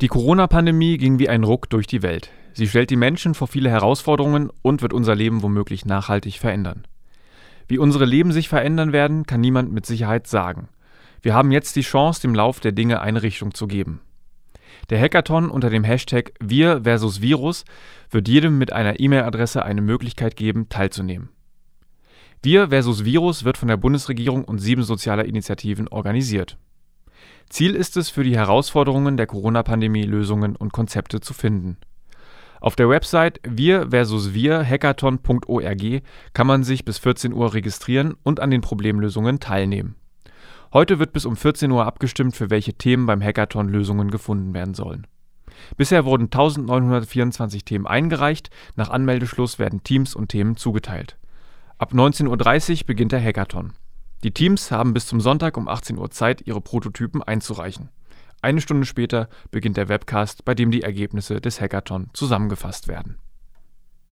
Die Corona-Pandemie ging wie ein Ruck durch die Welt. Sie stellt die Menschen vor viele Herausforderungen und wird unser Leben womöglich nachhaltig verändern. Wie unsere Leben sich verändern werden, kann niemand mit Sicherheit sagen. Wir haben jetzt die Chance, dem Lauf der Dinge eine Richtung zu geben. Der Hackathon unter dem Hashtag Wir versus Virus wird jedem mit einer E-Mail-Adresse eine Möglichkeit geben, teilzunehmen. Wir versus Virus wird von der Bundesregierung und sieben sozialer Initiativen organisiert. Ziel ist es, für die Herausforderungen der Corona-Pandemie Lösungen und Konzepte zu finden. Auf der Website wir versus wir hackathon.org kann man sich bis 14 Uhr registrieren und an den Problemlösungen teilnehmen. Heute wird bis um 14 Uhr abgestimmt, für welche Themen beim Hackathon Lösungen gefunden werden sollen. Bisher wurden 1924 Themen eingereicht, nach Anmeldeschluss werden Teams und Themen zugeteilt. Ab 19.30 Uhr beginnt der Hackathon. Die Teams haben bis zum Sonntag um 18 Uhr Zeit, ihre Prototypen einzureichen. Eine Stunde später beginnt der Webcast, bei dem die Ergebnisse des Hackathon zusammengefasst werden